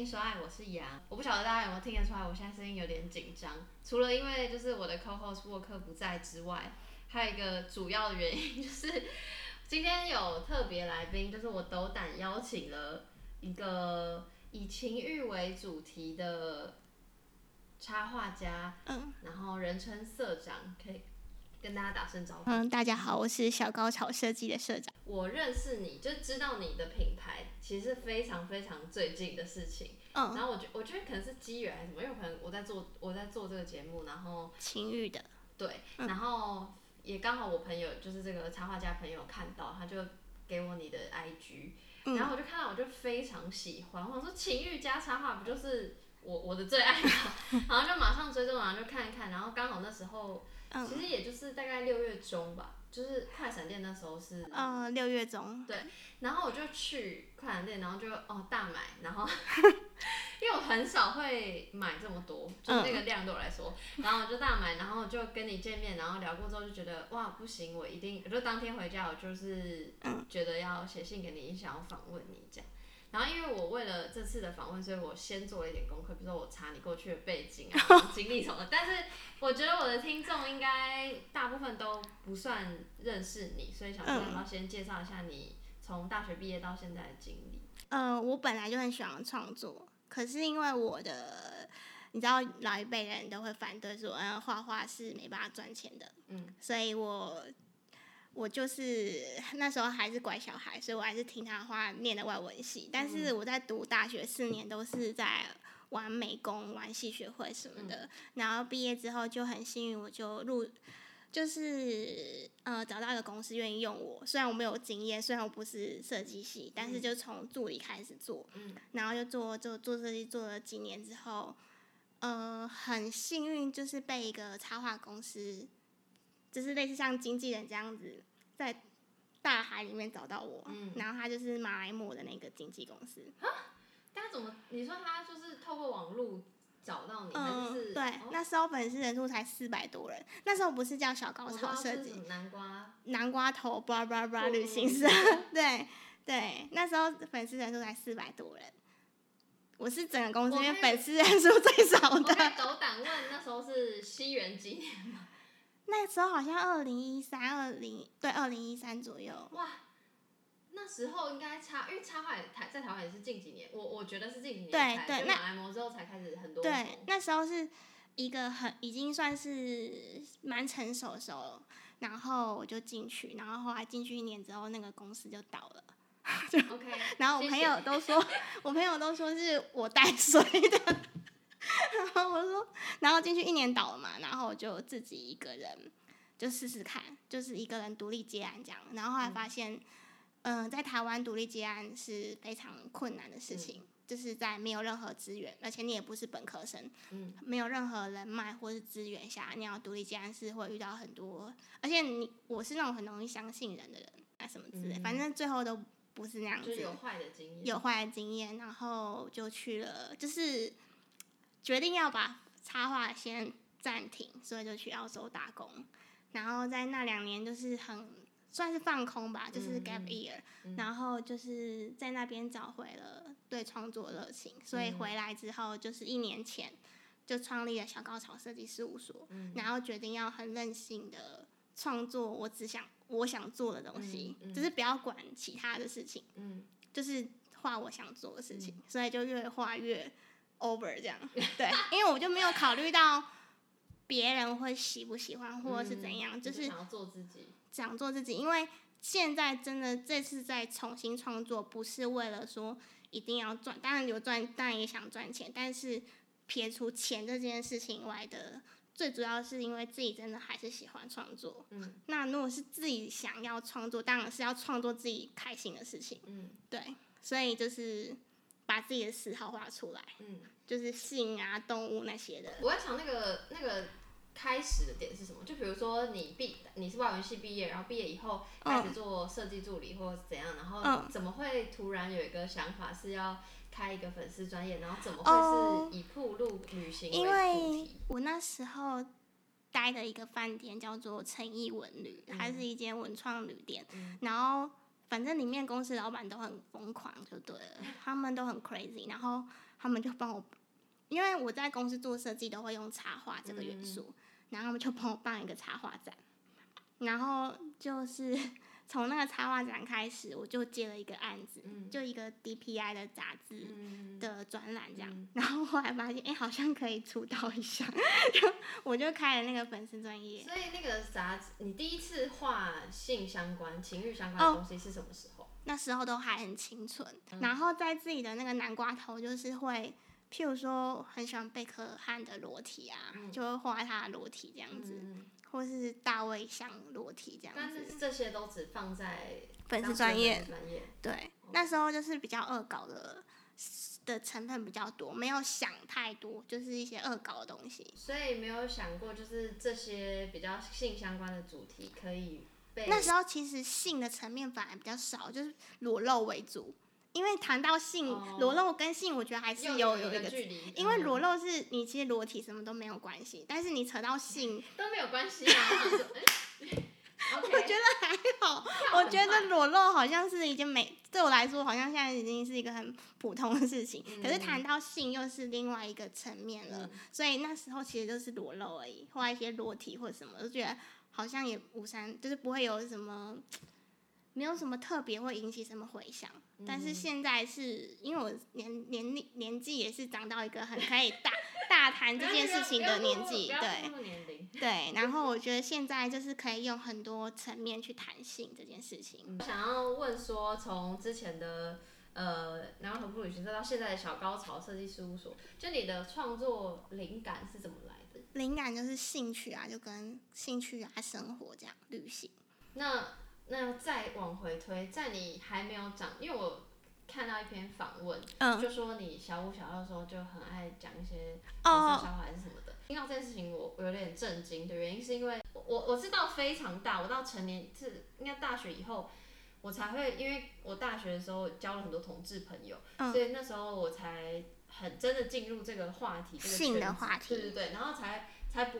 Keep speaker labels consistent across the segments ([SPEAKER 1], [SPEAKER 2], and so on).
[SPEAKER 1] 性说爱，我是杨。我不晓得大家有没有听得出来，我现在声音有点紧张。除了因为就是我的 co-host 沃克不在之外，还有一个主要的原因就是今天有特别来宾，就是我斗胆邀请了一个以情欲为主题的插画家，嗯，然后人称社长，可以。跟大家打声招呼。
[SPEAKER 2] 嗯，大家好，我是小高潮设计的社长。
[SPEAKER 1] 我认识你就知道你的品牌其实是非常非常最近的事情。嗯。然后我觉我觉得可能是机缘还是什么，因为可能我在做我在做这个节目，然后
[SPEAKER 2] 情欲的。
[SPEAKER 1] 对。嗯、然后也刚好我朋友就是这个插画家朋友看到，他就给我你的 IG，、嗯、然后我就看到我就非常喜欢，我想说情欲加插画不就是我我的最爱吗？然后就马上追踪，然后就看一看，然后刚好那时候。其实也就是大概六月中吧，就是快闪店那时候是，
[SPEAKER 2] 嗯，六月中。
[SPEAKER 1] 对，然后我就去快闪店，然后就哦大买，然后 因为我很少会买这么多，就是那个量对我来说，嗯、然后我就大买，然后就跟你见面，然后聊过之后就觉得哇不行，我一定，我就当天回家，我就是觉得要写信给你，想要访问你这样。然后，因为我为了这次的访问，所以我先做了一点功课，比如说我查你过去的背景啊、经历什么的。但是，我觉得我的听众应该大部分都不算认识你，所以想说要不要先介绍一下你从大学毕业到现在的经历。
[SPEAKER 2] 嗯、呃，我本来就很喜欢创作，可是因为我的，你知道老一辈人都会反对说，嗯，画画是没办法赚钱的。嗯，所以我。我就是那时候还是乖小孩，所以我还是听他话念的外文系。但是我在读大学四年都是在玩美工、玩戏学会什么的。然后毕业之后就很幸运，我就入，就是呃找到一个公司愿意用我。虽然我没有经验，虽然我不是设计系，但是就从助理开始做，嗯然后就做做做设计做了几年之后，呃很幸运就是被一个插画公司。就是类似像经纪人这样子，在大海里面找到我，嗯、然后他就是马来貘的那个经纪公司。
[SPEAKER 1] 啊？他怎么？你说他就是透过网络找到你？
[SPEAKER 2] 嗯，
[SPEAKER 1] 是
[SPEAKER 2] 对，哦、那时候粉丝人数才四百多人，那时候不是叫小高潮设计，
[SPEAKER 1] 南瓜
[SPEAKER 2] 南瓜头，bra bra bra 旅行社，对对，那时候粉丝人数才四百多人，我是整个公司里面粉丝人数最少的。
[SPEAKER 1] 我斗胆问，那时候是西元几年吗？
[SPEAKER 2] 那时候好像二零一三、二零对二零一三左右。
[SPEAKER 1] 哇，那时候应该插，因为插画台在台湾也是近几年，我我觉得是近几年对对，那来貘之后才开始很多。
[SPEAKER 2] 对，那时候是一个很已经算是蛮成熟的时候，然后我就进去，然后后来进去一年之后，那个公司就倒了。就 OK。然后我朋友都说，我朋友都说是我带衰的。然后我说，然后进去一年倒了嘛，然后就自己一个人就试试看，就是一个人独立接案这样。然后后来发现，嗯、呃，在台湾独立接案是非常困难的事情，嗯、就是在没有任何资源，而且你也不是本科生，嗯，没有任何人脉或是资源下，你要独立接案是会遇到很多，而且你我是那种很容易相信人的人啊什么之类，嗯、反正最后都不是那样子，
[SPEAKER 1] 有坏的经验，
[SPEAKER 2] 有坏的经验，然后就去了，就是。决定要把插画先暂停，所以就去澳洲打工。然后在那两年就是很算是放空吧，就是 gap year。嗯嗯、然后就是在那边找回了对创作热情，所以回来之后就是一年前就创立了小高潮设计事务所。嗯、然后决定要很任性的创作，我只想我想做的东西，嗯嗯、就是不要管其他的事情，嗯、就是画我想做的事情，嗯、所以就越画越。Over 这样，对，因为我就没有考虑到别人会喜不喜欢或者是怎样，嗯、就是
[SPEAKER 1] 想做自己，
[SPEAKER 2] 想做自己。因为现在真的这次在重新创作，不是为了说一定要赚，当然有赚，当然也想赚钱，但是撇除钱这件事情以外的，最主要是因为自己真的还是喜欢创作。嗯，那如果是自己想要创作，当然是要创作自己开心的事情。嗯，对，所以就是。把自己的嗜好画出来，嗯，就是性啊、动物那些的。
[SPEAKER 1] 我在想那个那个开始的点是什么？就比如说你毕你是外文系毕业，然后毕业以后开始做设计助理或者怎样，然后怎么会突然有一个想法是要开一个粉丝专业，然后怎么会是以铺路旅行为主题？
[SPEAKER 2] 因为我那时候待的一个饭店叫做诚意文旅，它是一间文创旅店，嗯、然后。反正里面公司老板都很疯狂，就对了，他们都很 crazy，然后他们就帮我，因为我在公司做设计都会用插画这个元素，嗯、然后他们就帮我办一个插画展，然后就是。从那个插画展开始，我就接了一个案子，嗯、就一个 DPI 的杂志的专栏这样，嗯、然后后来发现，哎、欸，好像可以出道一下，就我就开了那个粉丝专业。
[SPEAKER 1] 所以那个杂志，你第一次画性相关、情欲相关的东西是什么时候？哦、
[SPEAKER 2] 那时候都还很清纯，嗯、然后在自己的那个南瓜头，就是会，譬如说很喜欢贝克汉的裸体啊，嗯、就会画他的裸体这样子。嗯或是大卫像裸体这样子，
[SPEAKER 1] 但是这些都只放在
[SPEAKER 2] 粉丝专业。对，哦、那时候就是比较恶搞的的成分比较多，没有想太多，就是一些恶搞的东西。
[SPEAKER 1] 所以没有想过，就是这些比较性相关的主题可以被。
[SPEAKER 2] 那时候其实性的层面反而比较少，就是裸露为主。因为谈到性，裸露跟性，我觉得还是有有一个距离。因为裸露是你其实裸体什么都没有关系，但是你扯到性
[SPEAKER 1] 都没有关系啊。
[SPEAKER 2] 我 觉得还好，我觉得裸露好像是一件美，对我来说好像现在已经是一个很普通的事情。可是谈到性又是另外一个层面了，所以那时候其实就是裸露而已，画一些裸体或者什么，我就觉得好像也无伤，就是不会有什么。没有什么特别会引起什么回响，嗯、但是现在是因为我年年龄年纪也是长到一个很可以大大谈这件事情的年纪，对对，然后我觉得现在就是可以用很多层面去谈性这件事情。
[SPEAKER 1] 我想要问说，从之前的呃南瓜头部旅行社到现在的小高潮设计事务所，就你的创作灵感是怎么来的？
[SPEAKER 2] 灵感就是兴趣啊，就跟兴趣啊生活这样旅行。
[SPEAKER 1] 那那再往回推，在你还没有长，因为我看到一篇访问，嗯、就说你小五小六的时候就很爱讲一些黄色笑话还是什么的。听到这件事情我，我我有点震惊的原因是因为我我是到非常大，我到成年是应该大学以后，我才会，因为我大学的时候交了很多同志朋友，嗯、所以那时候我才很真的进入这个话题，这个
[SPEAKER 2] 性的话题，
[SPEAKER 1] 对对对，然后才才不。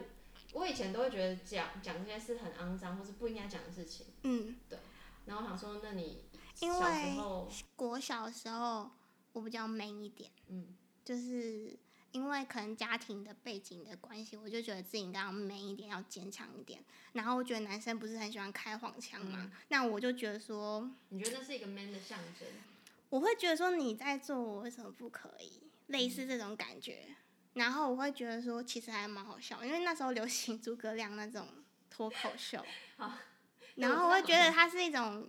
[SPEAKER 1] 我以前都会觉得讲讲这些是很肮脏或是不应该讲的事情。嗯，对。然后我想说，那你小时候，
[SPEAKER 2] 因为国小的时候我比较 man 一点。嗯，就是因为可能家庭的背景的关系，我就觉得自己应该要 man 一点，要坚强一点。然后我觉得男生不是很喜欢开黄腔嘛，嗯、那我就觉得说，
[SPEAKER 1] 你觉得那是一个 man 的象征？
[SPEAKER 2] 我会觉得说你在做，我为什么不可以？类似这种感觉。嗯然后我会觉得说，其实还蛮好笑，因为那时候流行诸葛亮那种脱口秀，好然后我会觉得它是一种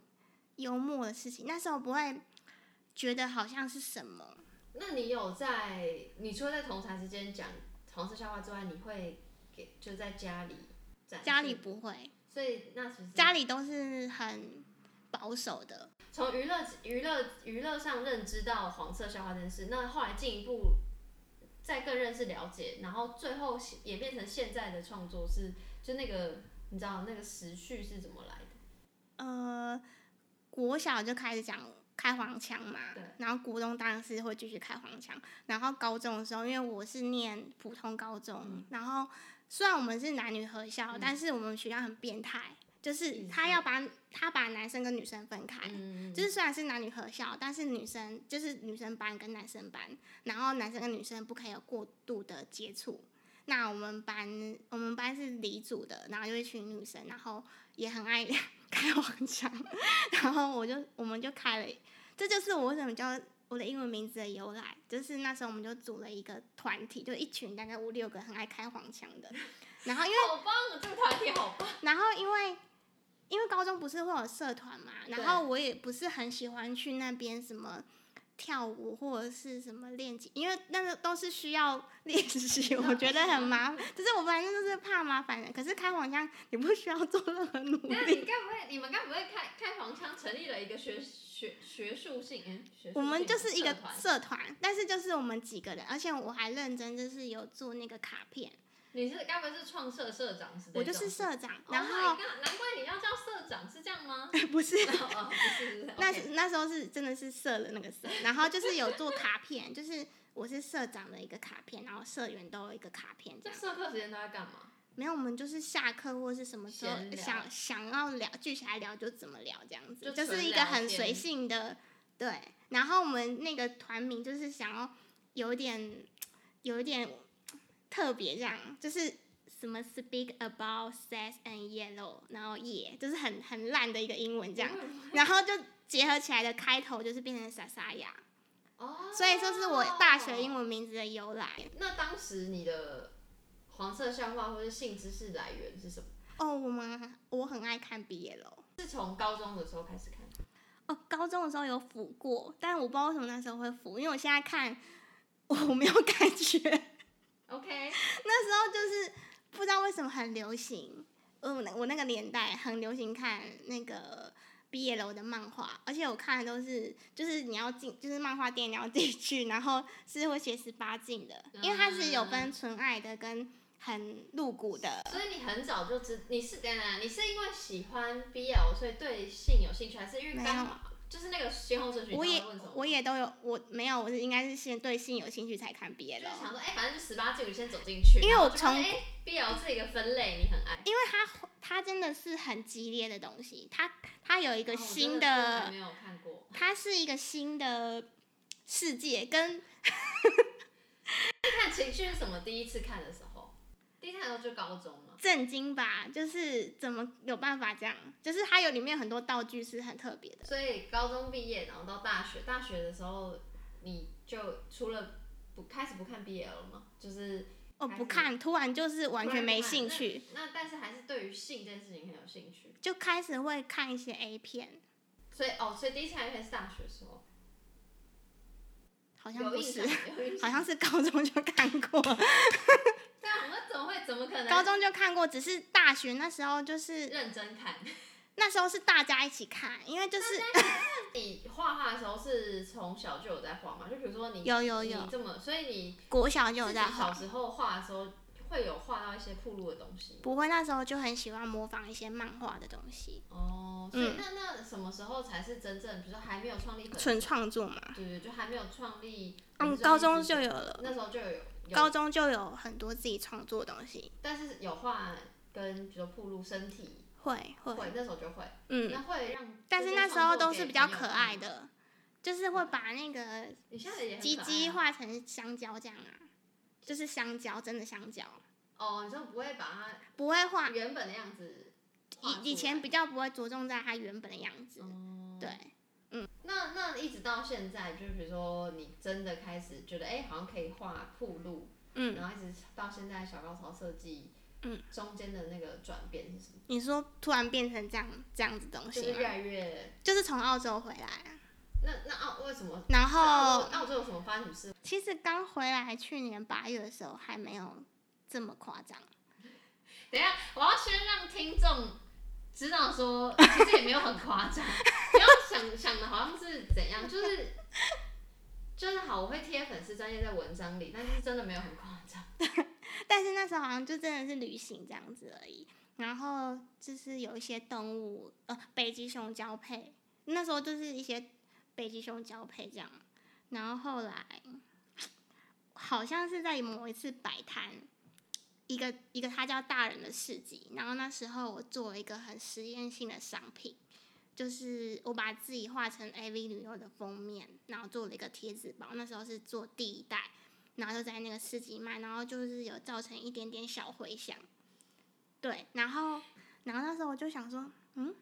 [SPEAKER 2] 幽默的事情，那时候不会觉得好像是什么。
[SPEAKER 1] 那你有在，你除了在同台之间讲黄色笑话之外，你会给就在家里？
[SPEAKER 2] 家里不会，
[SPEAKER 1] 所以那其实
[SPEAKER 2] 家里都是很保守的。
[SPEAKER 1] 从娱乐娱乐娱乐上认知到黄色笑话这件事，那后来进一步。再更认识了解，然后最后演变成现在的创作是，就那个你知道那个时序是怎么来的？
[SPEAKER 2] 呃，国小就开始讲开黄腔嘛，对然后国中当然是会继续开黄腔，然后高中的时候，因为我是念普通高中，嗯、然后虽然我们是男女合校，嗯、但是我们学校很变态。就是他要把他把男生跟女生分开，嗯、就是虽然是男女合校，但是女生就是女生班跟男生班，然后男生跟女生不可以有过度的接触。那我们班我们班是理组的，然后有一群女生，然后也很爱 开黄腔，然后我就我们就开了，这就是我为什么叫我的英文名字的由来，就是那时候我们就组了一个团体，就一群大概五六个很爱开黄腔的，然后因为
[SPEAKER 1] 好棒，这个团体好棒，
[SPEAKER 2] 然后因为。因为高中不是会有社团嘛，然后我也不是很喜欢去那边什么跳舞或者是什么练习，因为那个都是需要 练习，我觉得很麻烦。就是我反正就是怕麻烦的。可是开黄腔你不需要做任何努力。那
[SPEAKER 1] 你该不会，你们该不会开开黄腔成立了一个学学学术性？嗯，学术性
[SPEAKER 2] 我们就是一个社团，但是就是我们几个人，而且我还认真就是有做那个卡片。
[SPEAKER 1] 你是该不会是创社社长是？
[SPEAKER 2] 我就是社长，然后
[SPEAKER 1] 难怪你要叫社长，是这样吗？
[SPEAKER 2] 不是，那那时候是真的是社的那个社，然后就是有做卡片，就是我是社长的一个卡片，然后社员都有一个卡片。
[SPEAKER 1] 这社课时间都在干嘛？
[SPEAKER 2] 没有，我们就是下课或是什么时候想想要聊，聚起来聊就怎么聊这样子，就，就是一个很随性的，对。然后我们那个团名就是想要有点有一点特别，这样就是什么 speak about sex and yellow，然后 yeah，就是很很烂的一个英文这样，然后就结合起来的开头就是变成莎莎亚，哦，所以说是我大学英文名字的由来。
[SPEAKER 1] 那当时你的。黄色笑话或者性知识来源是什么？
[SPEAKER 2] 哦，我们我很爱看 BL，
[SPEAKER 1] 是从高中的时候开始看。
[SPEAKER 2] 哦，高中的时候有腐过，但我不知道为什么那时候会腐，因为我现在看 我没有感觉。
[SPEAKER 1] OK，
[SPEAKER 2] 那时候就是不知道为什么很流行，嗯，我那个年代很流行看那个 BL 的漫画，而且我看的都是就是你要进就是漫画店你要进去，然后是会写十八禁的，因为它是有分纯爱的跟。很露骨的，
[SPEAKER 1] 所以你很早就知你是当然，你是因为喜欢 BL，所以对性有兴趣，还是因为刚好就是那个先后顺序？
[SPEAKER 2] 我也我也都有，我没有，我是应该是先对性有兴趣才看 BL。
[SPEAKER 1] 就想说，哎、欸，反正就十八禁，你先走进去。
[SPEAKER 2] 因为我从哎、
[SPEAKER 1] 欸、BL 这个分类你很爱，
[SPEAKER 2] 因为它它真的是很激烈的东西，它它有一个新的，
[SPEAKER 1] 哦、没有看过，
[SPEAKER 2] 它是一个新的世界，跟
[SPEAKER 1] 看情绪是什么？第一次看的时候。第一次看到就高中了，
[SPEAKER 2] 震惊吧？就是怎么有办法这样？就是它有里面很多道具是很特别的。
[SPEAKER 1] 所以高中毕业，然后到大学，大学的时候你就除了不开始不看 BL 了吗？就是
[SPEAKER 2] 哦不看，突然就是完全没兴趣。
[SPEAKER 1] 那，那但是还是对于性这件事情很有兴趣，
[SPEAKER 2] 就开始会看一些 A 片。
[SPEAKER 1] 所以哦，所以第一次看 A 片是大学的时候，
[SPEAKER 2] 好像不是，好像是高中就看过。
[SPEAKER 1] 对啊，我怎么会？怎么可能？
[SPEAKER 2] 高中就看过，只是大学那时候就是
[SPEAKER 1] 认真看。
[SPEAKER 2] 那时候是大家一起看，因为就是
[SPEAKER 1] 你画画的时候是从小就有在画嘛？就比如说你
[SPEAKER 2] 有有有
[SPEAKER 1] 你这么，所以你
[SPEAKER 2] 国小就有在画。
[SPEAKER 1] 小时候画的时候会有画到一些铺路的东西？
[SPEAKER 2] 不会，那时候就很喜欢模仿一些漫画的东西。
[SPEAKER 1] 哦，所以那、嗯、那什么时候才是真正，比如说还没有创立
[SPEAKER 2] 纯创作嘛？
[SPEAKER 1] 对对，就还没有创立。
[SPEAKER 2] 嗯，高中就有了。
[SPEAKER 1] 那时候就有。
[SPEAKER 2] 高中就有很多自己创作的东西，
[SPEAKER 1] 但是有画跟比如说铺路身体，
[SPEAKER 2] 会会，
[SPEAKER 1] 会那时候就会，
[SPEAKER 2] 嗯，
[SPEAKER 1] 那会让，
[SPEAKER 2] 但是那时候都是比较可爱的，就是会把那个鸡鸡画成香蕉这样啊，就是香蕉，真的香蕉。
[SPEAKER 1] 哦，你就不会把它
[SPEAKER 2] 不会画
[SPEAKER 1] 原本的样子，
[SPEAKER 2] 以以前比较不会着重在它原本的样子，
[SPEAKER 1] 嗯、
[SPEAKER 2] 对。嗯，
[SPEAKER 1] 那那一直到现在，就是比如说你真的开始觉得，哎、欸，好像可以画铺路，嗯，然后一直到现在小高潮设计，嗯，中间的那个转变是什么？
[SPEAKER 2] 你说突然变成这样这样子东西，
[SPEAKER 1] 就是越来越，
[SPEAKER 2] 就是从澳洲回来。
[SPEAKER 1] 那那澳为什么？
[SPEAKER 2] 然后
[SPEAKER 1] 澳洲有什么发生什么事？
[SPEAKER 2] 其实刚回来，去年八月的时候还没有这么夸张。
[SPEAKER 1] 等一下，我要先让听众。知道说，其实也没有很夸张，不要想想的好像是怎样，就是就是好，我会贴粉丝专业在文章里，但是真的没有很夸张。
[SPEAKER 2] 但是那时候好像就真的是旅行这样子而已，然后就是有一些动物，呃，北极熊交配，那时候就是一些北极熊交配这样，然后后来好像是在某一次摆摊。一个一个，他叫大人的市集。然后那时候我做了一个很实验性的商品，就是我把自己画成 AV 女优的封面，然后做了一个贴纸包。那时候是做第一代，然后就在那个市集卖，然后就是有造成一点点小回响。对，然后然后那时候我就想说，嗯，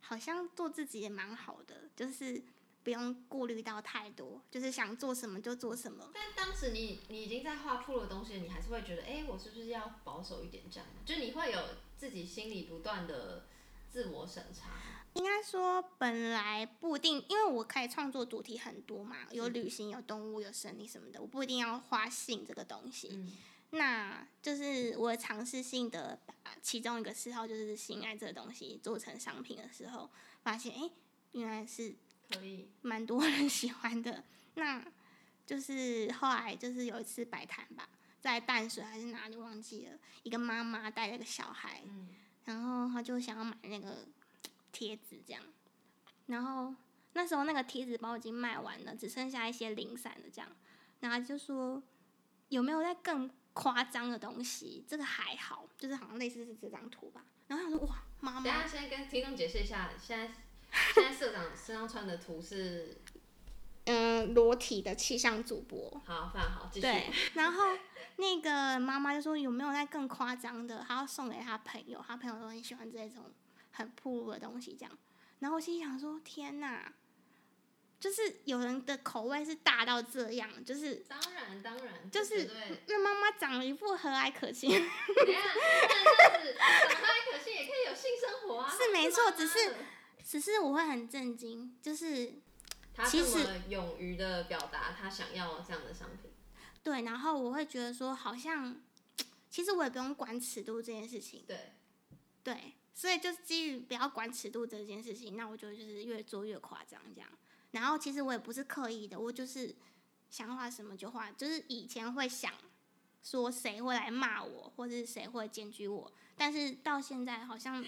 [SPEAKER 2] 好像做自己也蛮好的，就是。不用顾虑到太多，就是想做什么就做什么。
[SPEAKER 1] 但当时你你已经在画铺的东西，你还是会觉得，哎、欸，我是不是要保守一点这样？就你会有自己心里不断的自我审查。
[SPEAKER 2] 应该说本来不一定，因为我可以创作主题很多嘛，有旅行、有动物、有生理什么的，我不一定要画性这个东西。嗯、那就是我尝试性的把其中一个嗜好，就是性爱这个东西做成商品的时候，发现，哎、欸，原来是。
[SPEAKER 1] 可以，
[SPEAKER 2] 蛮多人喜欢的。那就是后来就是有一次摆摊吧，在淡水还是哪里忘记了，一个妈妈带了个小孩，嗯、然后他就想要买那个贴纸这样，然后那时候那个贴纸包已经卖完了，只剩下一些零散的这样，然后就说有没有在更夸张的东西，这个还好，就是好像类似是这张图吧。然后他说哇，妈妈，
[SPEAKER 1] 等下先跟听众解释一下，现在 现在社长身上穿的图是
[SPEAKER 2] 嗯裸体的气象主播。
[SPEAKER 1] 好，非常好，继续。
[SPEAKER 2] 对，然后那个妈妈就说有没有再更夸张的，她要送给她朋友，她朋友都很喜欢这种很暴露的东西，这样。然后我心想说天哪！就是有人的口味是大到这样，就是
[SPEAKER 1] 当然当然，
[SPEAKER 2] 就是那妈妈长了一副和蔼可亲。
[SPEAKER 1] 你看，但是长和蔼可亲也可以有性生活啊。
[SPEAKER 2] 是没错，只是只是我会很震惊，就是
[SPEAKER 1] 他这么勇于的表达他想要这样的商品。
[SPEAKER 2] 对，然后我会觉得说，好像其实我也不用管尺度这件事情。
[SPEAKER 1] 对
[SPEAKER 2] 对，所以就是基于不要管尺度这件事情，那我就就是越做越夸张这样。然后其实我也不是刻意的，我就是想画什么就画。就是以前会想说谁会来骂我，或者是谁会检举我，但是到现在好像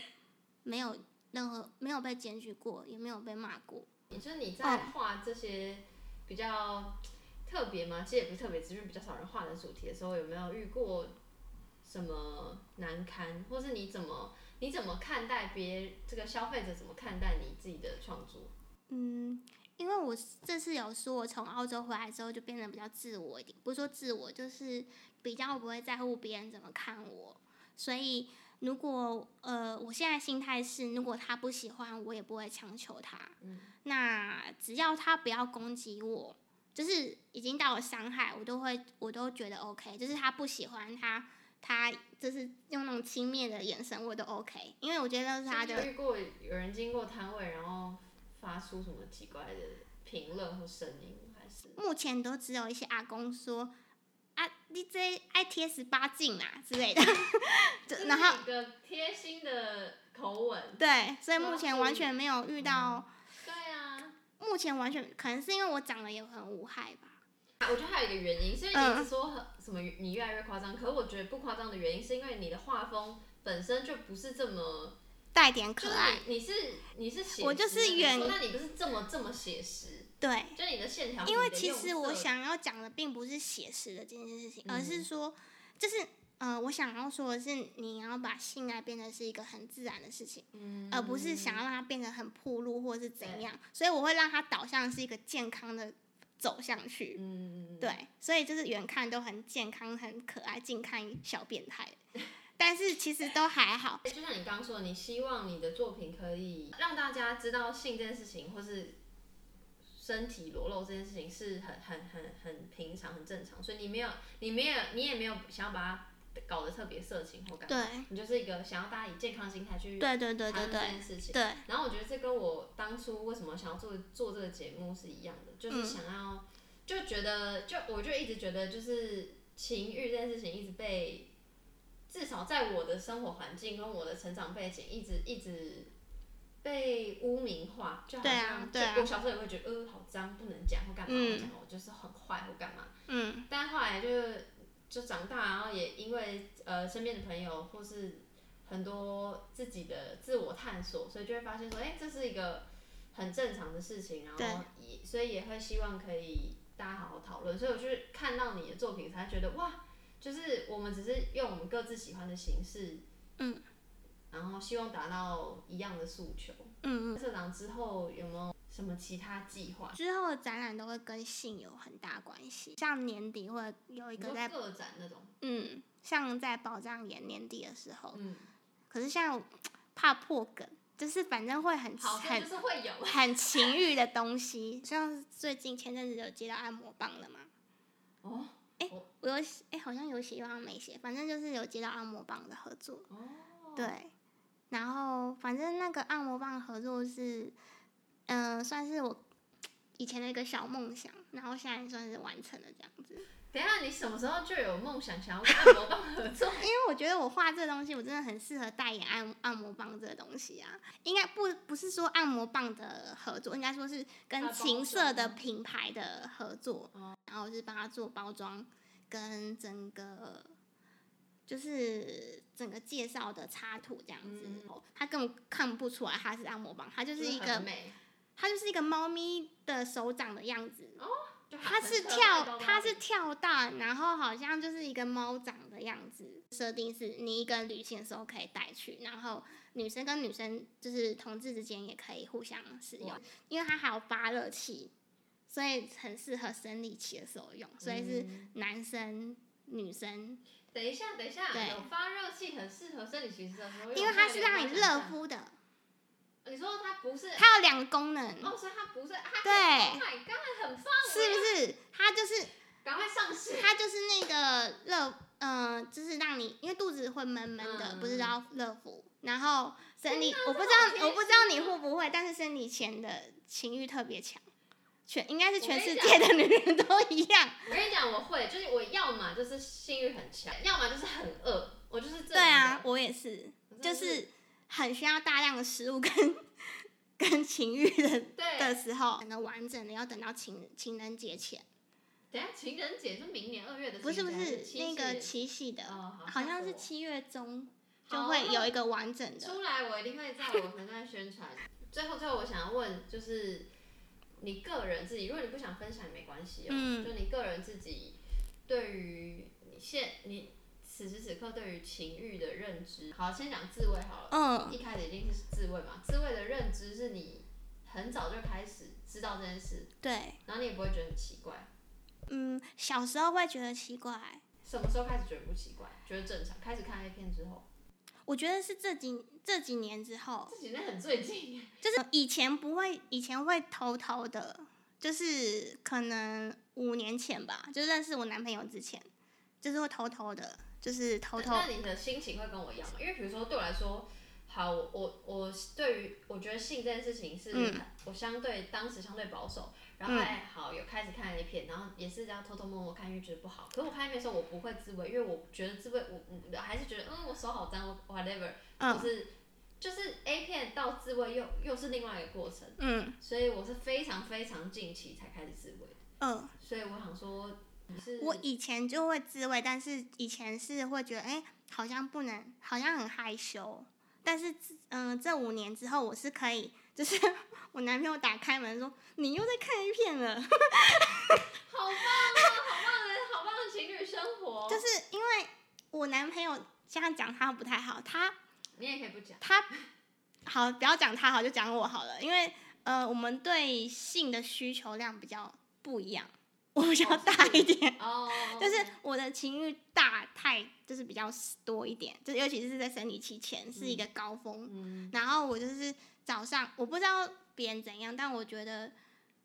[SPEAKER 2] 没有任何没有被检举过，也没有被骂过。
[SPEAKER 1] 也就是你在画这些比较特别吗？其实也不是特别，只是比较少人画的主题的时候，有没有遇过什么难堪，或是你怎么你怎么看待别这个消费者怎么看待你自己的创作？
[SPEAKER 2] 嗯。因为我这次有说，我从澳洲回来之后就变得比较自我一点，不是说自我，就是比较不会在乎别人怎么看我。所以如果呃，我现在心态是，如果他不喜欢，我也不会强求他。嗯。那只要他不要攻击我，就是已经到了伤害，我都会，我都觉得 OK。就是他不喜欢他，他就是用那种轻蔑的眼神，我都 OK。因为我觉得那是他的。
[SPEAKER 1] 遇过有人经过摊位，然后。发出什么奇怪的评论或声音，还是
[SPEAKER 2] 目前都只有一些阿公说啊，你这爱贴十八禁啊之类的，
[SPEAKER 1] 然后一个贴心的口吻，
[SPEAKER 2] 对，所以目前完全没有遇到，
[SPEAKER 1] 嗯、对啊，
[SPEAKER 2] 目前完全可能是因为我长得也很无害吧。
[SPEAKER 1] 我觉得还有一个原因，所以你是说很什么你越来越夸张，可是我觉得不夸张的原因是因为你的画风本身就不是这么。
[SPEAKER 2] 带点可爱，
[SPEAKER 1] 你，你是你是写实，
[SPEAKER 2] 我就是远，
[SPEAKER 1] 那你不是这么这么写实，
[SPEAKER 2] 对，
[SPEAKER 1] 就你的线条，
[SPEAKER 2] 因为其实我想要讲的并不是写实的这件事情，嗯、而是说，就是呃，我想要说的是，你要把性爱变得是一个很自然的事情，嗯、而不是想要让它变得很铺路或是怎样，所以我会让它导向是一个健康的走向去，嗯，对，所以就是远看都很健康很可爱，近看小变态。但是其实都还好，
[SPEAKER 1] 就像你刚刚说的，你希望你的作品可以让大家知道性这件事情，或是身体裸露这件事情是很很很很平常、很正常，所以你没有，你没有，你也没有想要把它搞得特别色情或干嘛，对，你就是一个想要大家以健康心态去谈这件事情。
[SPEAKER 2] 对，对，对，对，对，
[SPEAKER 1] 然后我觉得这跟我当初为什么想要做做这个节目是一样的，就是想要、嗯、就觉得就我就一直觉得就是情欲这件事情一直被。至少在我的生活环境跟我的成长背景，一直一直被污名化，就好像，我小时候也会觉得，呃，好脏，不能讲或干嘛，讲、嗯、我就是很坏或干嘛。嗯。但后来就就长大，然后也因为呃身边的朋友或是很多自己的自我探索，所以就会发现说，哎、欸，这是一个很正常的事情，然后也所以也会希望可以大家好好讨论。所以我就是看到你的作品，才觉得哇。就是我们只是用我们各自喜欢的形式，嗯，然后希望达到一样的诉求，嗯嗯。社长之后有没有什么其他计划？
[SPEAKER 2] 之后的展览都会跟性有很大关系，像年底会有一个在
[SPEAKER 1] 个展那种，
[SPEAKER 2] 嗯，像在宝藏岩年底的时候，嗯。可是像怕破梗，就是反正会很很
[SPEAKER 1] 就是会有
[SPEAKER 2] 很情欲的东西，像最近前阵子有接到按摩棒了嘛？哦。哎、欸，我有哎、欸，好像有写，好像没写，反正就是有接到按摩棒的合作。哦。对，然后反正那个按摩棒合作是，嗯、呃，算是我以前的一个小梦想，然后现在算是完成了这样子。
[SPEAKER 1] 等一下，你什么时候就有梦想想要跟按摩棒合作？
[SPEAKER 2] 因为我觉得我画这东西，我真的很适合代言按按摩棒这个东西啊。应该不不是说按摩棒的合作，应该说是跟情色的品牌的合作，然后是帮他做包装跟整个就是整个介绍的插图这样子。嗯、他根本看不出来它是按摩棒，它就是一个，它就是一个猫咪的手掌的样子。哦它是跳，它是跳蛋，然后好像就是一个猫掌的样子。设定是你一个人旅行的时候可以带去，然后女生跟女生就是同志之间也可以互相使用，因为它还有发热器，所以很适合生理期的时候用。所以是男生、嗯、女生。
[SPEAKER 1] 等一下，等一下，对有发热器很适合生理期的时候，
[SPEAKER 2] 因为它是让你热敷的。
[SPEAKER 1] 你说它不是？
[SPEAKER 2] 它有两个功能。
[SPEAKER 1] 哦，所以它不是。
[SPEAKER 2] 对。
[SPEAKER 1] Oh my god，很棒。
[SPEAKER 2] 是不是？它就是。
[SPEAKER 1] 赶快上市。
[SPEAKER 2] 它就是那个热，嗯、呃，就是让你因为肚子会闷闷的，嗯、不是要热敷，然后生理，我不知道，我不知道你会不会，但是生理前的情欲特别强，全应该是全世界的女人都一样。
[SPEAKER 1] 我跟你讲，我会，就是我要么就是性欲很强，要么就是很饿，我就是这。
[SPEAKER 2] 对啊，我也是，就是。很需要大量的食物跟跟情欲的的时候，才能完整的要等到情情人节前。
[SPEAKER 1] 等下情人节是明年二月的，
[SPEAKER 2] 不是不是那个七夕的，哦、好，好像是七月中就会有一个完整的。
[SPEAKER 1] 出来我一定会在我们那宣传。最后最后我想要问，就是你个人自己，如果你不想分享也没关系哦，嗯、就你个人自己对于你现你。此时此刻对于情欲的认知，好，先讲自慰好了。嗯，一开始一定是自慰嘛。自慰的认知是你很早就开始知道这件事，
[SPEAKER 2] 对，
[SPEAKER 1] 然后你也不会觉得很奇怪。
[SPEAKER 2] 嗯，小时候会觉得奇怪。
[SPEAKER 1] 什么时候开始觉得不奇怪？觉得正常？开始看 A 片之后？
[SPEAKER 2] 我觉得是这几这几年之后。
[SPEAKER 1] 这几年很最近。
[SPEAKER 2] 就是以前不会，以前会偷偷的，就是可能五年前吧，就认识我男朋友之前，就是会偷偷的。就是偷偷。
[SPEAKER 1] 那你的心情会跟我一样吗？因为比如说对我来说，好，我我对于我觉得性这件事情是，嗯、我相对当时相对保守，然后哎好有开始看 A 片，然后也是这样偷偷摸摸看，因为觉得不好。可是我看 A 片的时候，我不会自慰，因为我觉得自慰，我我还是觉得，嗯，我手好脏，whatever，就是就是 A 片到自慰又又是另外一个过程，嗯，所以我是非常非常近期才开始自慰，嗯，所以我想说。
[SPEAKER 2] 我以前就会自慰，但是以前是会觉得，哎、欸，好像不能，好像很害羞。但是，嗯、呃，这五年之后，我是可以，就是 我男朋友打开门说：“你又在看 A 片了。”
[SPEAKER 1] 好棒啊！好棒的，好棒的情侣生活。
[SPEAKER 2] 就是因为我男朋友这样讲他不太好，他
[SPEAKER 1] 你也可以不讲
[SPEAKER 2] 他，好，不要讲他好，就讲我好了。因为呃，我们对性的需求量比较不一样。我比较大一点，哦，就是我的情欲大太，就是比较多一点，就尤其是在生理期前是一个高峰。嗯，然后我就是早上，我不知道别人怎样，但我觉得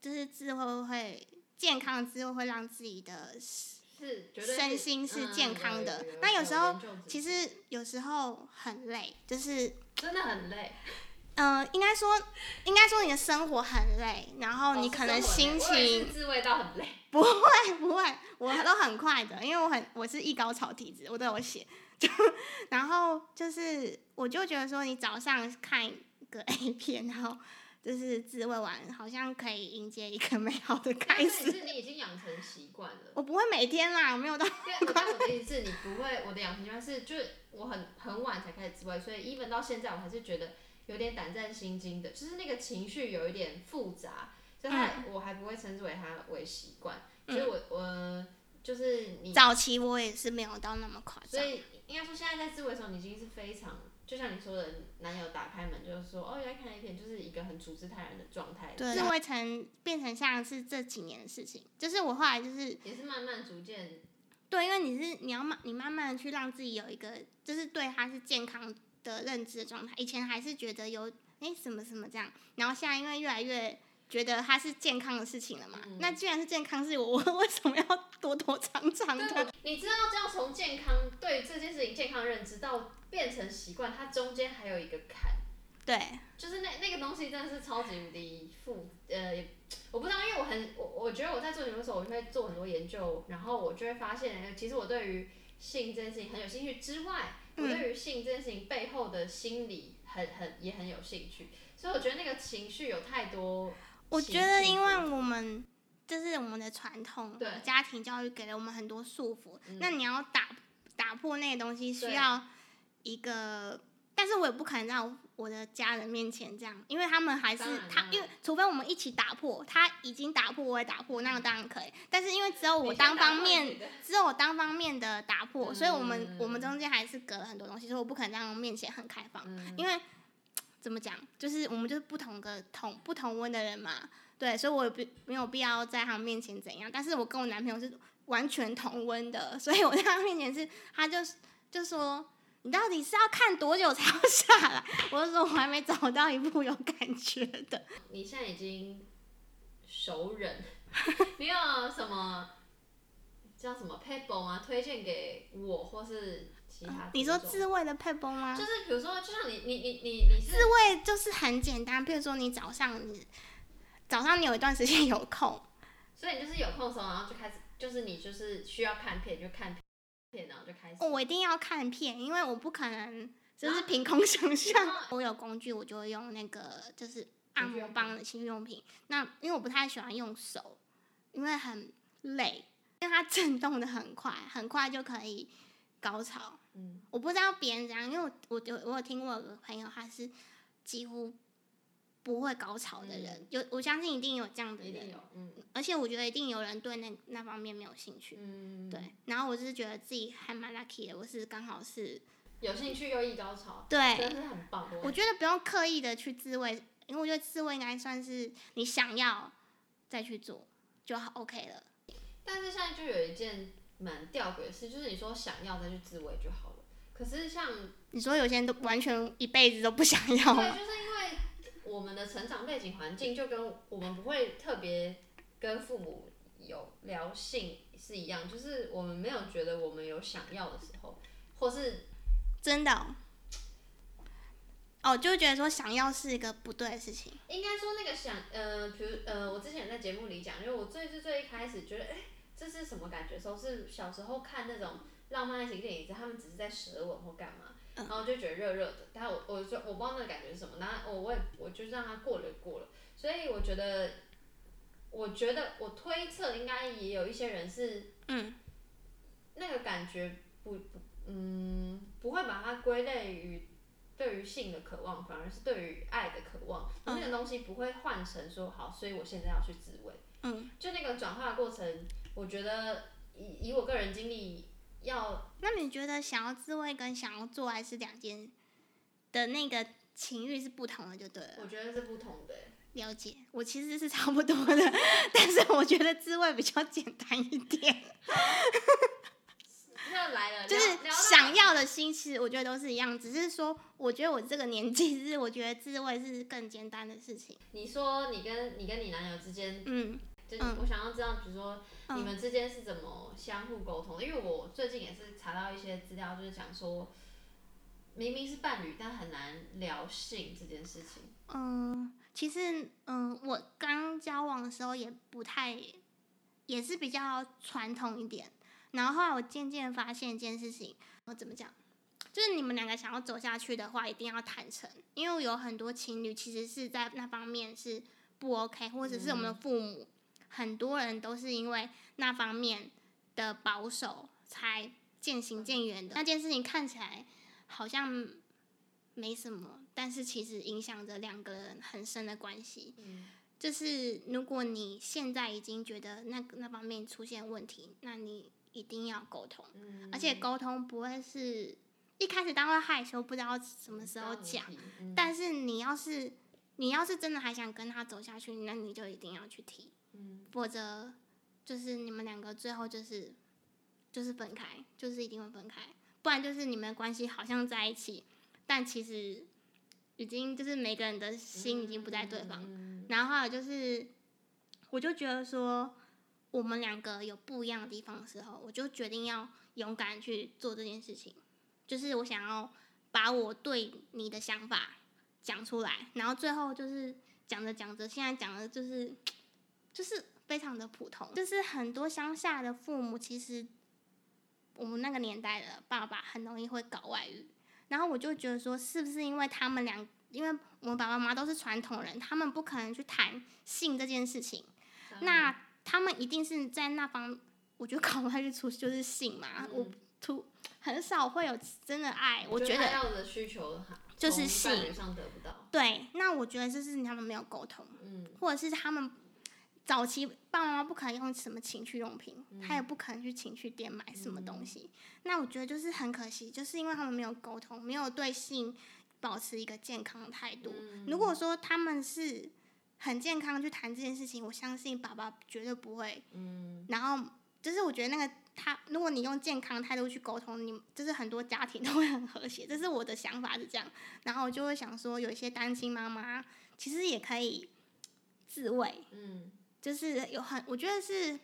[SPEAKER 2] 就是自慰会健康的自慰会让自己的是身心是健康的。那有时候其实有时候很累，就是
[SPEAKER 1] 真的很累。
[SPEAKER 2] 嗯、呃，应该说，应该说你的生活很累，然后你可能心情
[SPEAKER 1] 自慰到很累。
[SPEAKER 2] 不会 不会，我都很快的，因为我很我是易高潮体质，我都有写。就然后就是，我就觉得说，你早上看一个 A 片，然后就是自慰完，好像可以迎接一个美好的开始。
[SPEAKER 1] 是你已经养成习惯了。
[SPEAKER 2] 我不会每天啦，我没有到。
[SPEAKER 1] 对，我的意思是你不会，我的养成习惯是，就是我很很晚才开始自慰，所以 even 到现在，我还是觉得。有点胆战心惊的，就是那个情绪有一点复杂，所以他、嗯、我还不会称之为他为习惯，所以我我就是你
[SPEAKER 2] 早期我也是没有到那么夸张，
[SPEAKER 1] 所以应该说现在在自慰的时候，你已经是非常，就像你说的，男友打开门就是说哦，原来看 A 片，就是一个很处之泰然的状态，
[SPEAKER 2] 对，自慰成变成像是这几年的事情，就是我后来就是
[SPEAKER 1] 也是慢慢逐渐，
[SPEAKER 2] 对，因为你是你要慢你慢慢的去让自己有一个，就是对他是健康的认知的状态，以前还是觉得有哎、欸、什么什么这样，然后现在因为越来越觉得它是健康的事情了嘛，嗯、那既然是健康事，我为什么要躲躲藏藏的？
[SPEAKER 1] 你知道，这样从健康对这件事情健康认知到变成习惯，它中间还有一个坎。
[SPEAKER 2] 对，
[SPEAKER 1] 就是那那个东西真的是超级无敌负，呃，我不知道，因为我很我我觉得我在做研究的时候，我就会做很多研究，然后我就会发现，其实我对于性这件事情很有兴趣之外。我对于性这件事情背后的心理很很也很有兴趣，所以我觉得那个情绪有太多。
[SPEAKER 2] 我觉得，因为我们就是我们的传统家庭教育给了我们很多束缚，对那你要打打破那个东西，需要一个但是我也不可能让我的家人面前这样，因为他们还是他，因为除非我们一起打破，他已经打破，我也打破，那个当然可以。但是因为只有我单方面，只有我单方面的打破，所以我们我们中间还是隔了很多东西，所以我不可能让面前很开放，因为怎么讲，就是我们就是不同的同不同温的人嘛，对，所以我也不没有必要在他们面前怎样。但是我跟我男朋友是完全同温的，所以我在他面前是，他就就说。你到底是要看多久才要下来？我就说我还没找到一部有感觉的。
[SPEAKER 1] 你现在已经熟人，你有什么叫什么 paper 吗？推荐给我或是其他？
[SPEAKER 2] 你说自慰的撇步吗？
[SPEAKER 1] 就是比如说，就像你你你你你
[SPEAKER 2] 自慰就是很简单，比如说你早上你早上你有一段时间有空，
[SPEAKER 1] 所以你就是有空的时候，然后就开始，就是你就是需要看片就看片。然后就开始。
[SPEAKER 2] 哦，我一定要看片，因为我不可能就是凭空想象。我有工具，我就会用那个就是按摩棒的情趣用品。那因为我不太喜欢用手，因为很累，因为它震动的很快，很快就可以高潮。嗯，我不知道别人怎样，因为我我有我有听过有个朋友，他是几乎。不会高潮的人，嗯、有我相信一定有这样的人，嗯、而且我觉得一定有人对那那方面没有兴趣，嗯、对。然后我就是觉得自己还蛮 lucky 的，我是刚好是
[SPEAKER 1] 有兴趣又易高潮，
[SPEAKER 2] 对，
[SPEAKER 1] 真的是很棒。
[SPEAKER 2] 我觉得不用刻意的去自慰，因为我觉得自慰应该算是你想要再去做就好 OK 了。
[SPEAKER 1] 但是现在就有一件蛮吊诡的事，就是你说想要再去自慰就好了，可是像
[SPEAKER 2] 你说有些人都完全一辈子都不想要，
[SPEAKER 1] 对，就是因为。我们的成长背景环境就跟我们不会特别跟父母有聊性是一样，就是我们没有觉得我们有想要的时候，或是
[SPEAKER 2] 真的哦，哦，就觉得说想要是一个不对的事情。
[SPEAKER 1] 应该说那个想，呃，比如呃，我之前在节目里讲，因为我最最最一开始觉得，哎，这是什么感觉？的时候，是小时候看那种浪漫爱情电影，他们只是在舌吻或干嘛。然后就觉得热热的，但我我就我不知道那个感觉是什么，然后我我也我就让它过了过了，所以我觉得，我觉得我推测应该也有一些人是，嗯，那个感觉不不嗯不会把它归类于对于性的渴望，反而是对于爱的渴望，那个东西不会换成说好，所以我现在要去自慰，嗯，就那个转化的过程，我觉得以以我个人经历。要，
[SPEAKER 2] 那你觉得想要自慰跟想要做爱是两件的那个情欲是不同的，就对了。
[SPEAKER 1] 我觉得是不同的。
[SPEAKER 2] 了解，我其实是差不多的，但是我觉得自慰比较简单一点。
[SPEAKER 1] 又来了，
[SPEAKER 2] 就是想要的心，其实我觉得都是一样，只是说，我觉得我这个年纪是，我觉得自慰是更简单的事情。
[SPEAKER 1] 你说你跟你跟你男友之间，嗯。我想要知道，比如说你们之间是怎么相互沟通的？因为我最近也是查到一些资料，就是讲说，明明是伴侣，但很难聊性这件事情。
[SPEAKER 2] 嗯，其实，嗯，我刚交往的时候也不太，也是比较传统一点。然后后来我渐渐发现一件事情，我怎么讲？就是你们两个想要走下去的话，一定要坦诚，因为有很多情侣其实是在那方面是不 OK，或者是我们的父母。很多人都是因为那方面的保守才渐行渐远的。那件事情看起来好像没什么，但是其实影响着两个人很深的关系。嗯，就是如果你现在已经觉得那那方面出现问题，那你一定要沟通。嗯，而且沟通不会是一开始当会害羞，不知道什么时候讲。嗯，但是你要是你要是真的还想跟他走下去，那你就一定要去提。嗯，否则就是你们两个最后就是就是分开，就是一定会分开，不然就是你们的关系好像在一起，但其实已经就是每个人的心已经不在对方。然后还有就是，我就觉得说我们两个有不一样的地方的时候，我就决定要勇敢去做这件事情，就是我想要把我对你的想法讲出来，然后最后就是讲着讲着，现在讲的就是。就是非常的普通，就是很多乡下的父母，其实我们那个年代的爸爸很容易会搞外遇，然后我就觉得说，是不是因为他们两，因为我们爸爸妈妈都是传统人，他们不可能去谈性这件事情，那他们一定是在那方，我觉得搞外遇出就是性嘛，我突很少会有真的爱。我觉得
[SPEAKER 1] 要的需求
[SPEAKER 2] 就是性。对，那我觉得这是他们没有沟通，嗯，或者是他们早期爸爸妈妈不可能用什么情趣用品，嗯、他也不可能去情趣店买什么东西。嗯、那我觉得就是很可惜，就是因为他们没有沟通，没有对性保持一个健康的态度。嗯、如果说他们是很健康去谈这件事情，我相信爸爸绝对不会。嗯，然后就是我觉得那个他，如果你用健康态度去沟通，你就是很多家庭都会很和谐。这是我的想法是这样，然后我就会想说，有一些单亲妈妈其实也可以自慰。嗯，就是有很，我觉得是，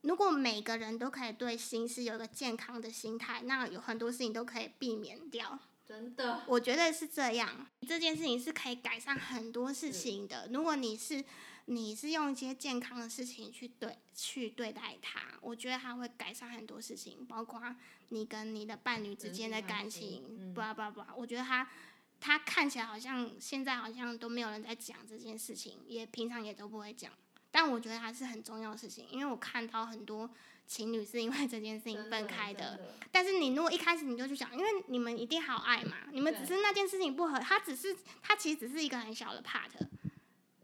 [SPEAKER 2] 如果每个人都可以对心是有一个健康的心态，那有很多事情都可以避免掉。
[SPEAKER 1] 真的，
[SPEAKER 2] 我觉得是这样。这件事情是可以改善很多事情的。如果你是你是用一些健康的事情去对去对待它，我觉得它会改善很多事情，包括你跟你的伴侣之间的感情。不不不，我觉得他他看起来好像现在好像都没有人在讲这件事情，也平常也都不会讲。但我觉得还是很重要的事情，因为我看到很多。情侣是因为这件事情分开的，的但是你如果一开始你就去想，因为你们一定好爱嘛，你们只是那件事情不合，它只是它其实只是一个很小的 part。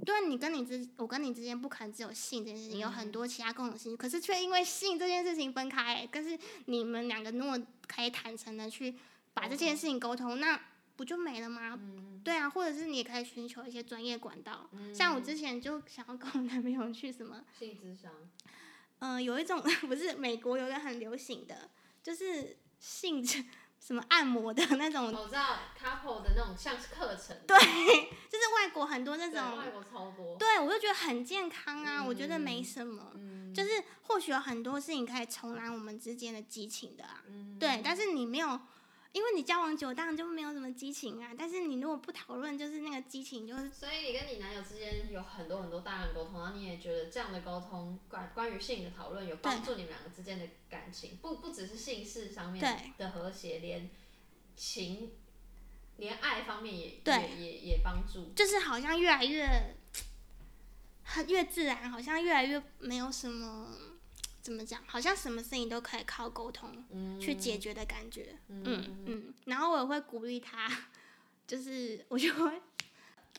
[SPEAKER 2] 对，你跟你之我跟你之间不可能只有性这件事情，有很多其他共同性，可是却因为性这件事情分开。可是你们两个如果可以坦诚的去把这件事情沟通，那不就没了吗？对啊，或者是你也可以寻求一些专业管道，像我之前就想要跟我男朋友去什么
[SPEAKER 1] 性。
[SPEAKER 2] 嗯、呃，有一种 不是美国有一个很流行的，就是性什么按摩的那种。
[SPEAKER 1] 我知道 couple 的那种像是课程。
[SPEAKER 2] 对，就是外国很多那种。
[SPEAKER 1] 外国超多。
[SPEAKER 2] 对，我就觉得很健康啊，嗯、我觉得没什么。嗯、就是或许有很多事情可以重燃我们之间的激情的啊。嗯、对，但是你没有。因为你交往久，当然就没有什么激情啊。但是你如果不讨论，就是那个激情，就是。
[SPEAKER 1] 所以你跟你男友之间有很多很多大量沟通，然后你也觉得这样的沟通关关于性的讨论有帮助你们两个之间的感情，不不只是性事上面的和谐，连情，连爱方面也对也也也帮助。
[SPEAKER 2] 就是好像越来越 很，越自然，好像越来越没有什么。怎么讲？好像什么事情都可以靠沟通去解决的感觉。嗯嗯，嗯。然后我也会鼓励他，就是我就会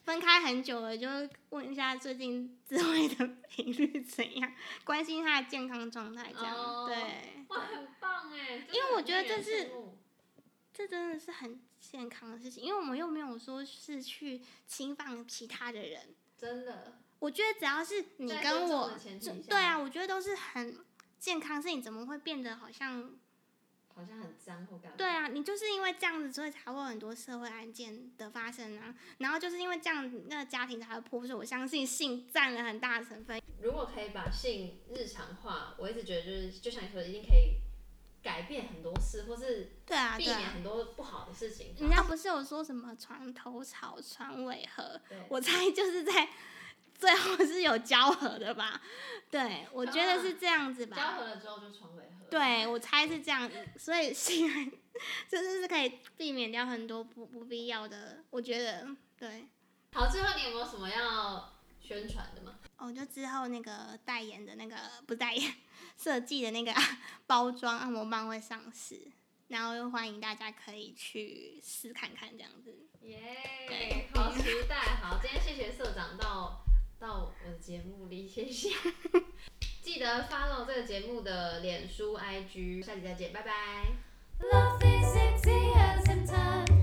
[SPEAKER 2] 分开很久了，就问一下最近自慰的频率怎样，关心他的健康状态这样。哦、对。
[SPEAKER 1] 哇，很棒哎！
[SPEAKER 2] 因为我觉得这是，这真的是很健康的事情，因为我们又没有说是去侵犯其他的人。
[SPEAKER 1] 真的。
[SPEAKER 2] 我觉得只要是你跟我，对啊，我觉得都是很。健康是你怎么会变得好像，
[SPEAKER 1] 好像很脏或干嘛？
[SPEAKER 2] 对啊，你就是因为这样子，所以才会有很多社会案件的发生啊。然后就是因为这样，那个家庭才会破碎。我相信性占了很大的成分。
[SPEAKER 1] 如果可以把性日常化，我一直觉得就是，就像你说的，一定可以改变很多事，或是对啊，避免很多不好的事情。
[SPEAKER 2] 人家不是有说什么床头吵，床尾和？我猜就是在。最后是有交合的吧？对，我觉得是这样子吧。
[SPEAKER 1] 交合了之后就床尾和。
[SPEAKER 2] 对，我猜是这样子，所以性爱就是是可以避免掉很多不不必要的。我觉得对。
[SPEAKER 1] 好，最后你有没有什么要宣传的吗？
[SPEAKER 2] 哦，就之后那个代言的那个不代言设计的那个 包装按摩棒会上市，然后又欢迎大家可以去试看看这样子。
[SPEAKER 1] 耶 Yeah, 好期待！好，今天谢谢社长到。到我的节目里，谢谢。记得 follow 这个节目的脸书、IG，下期再见，拜拜。Love is easy,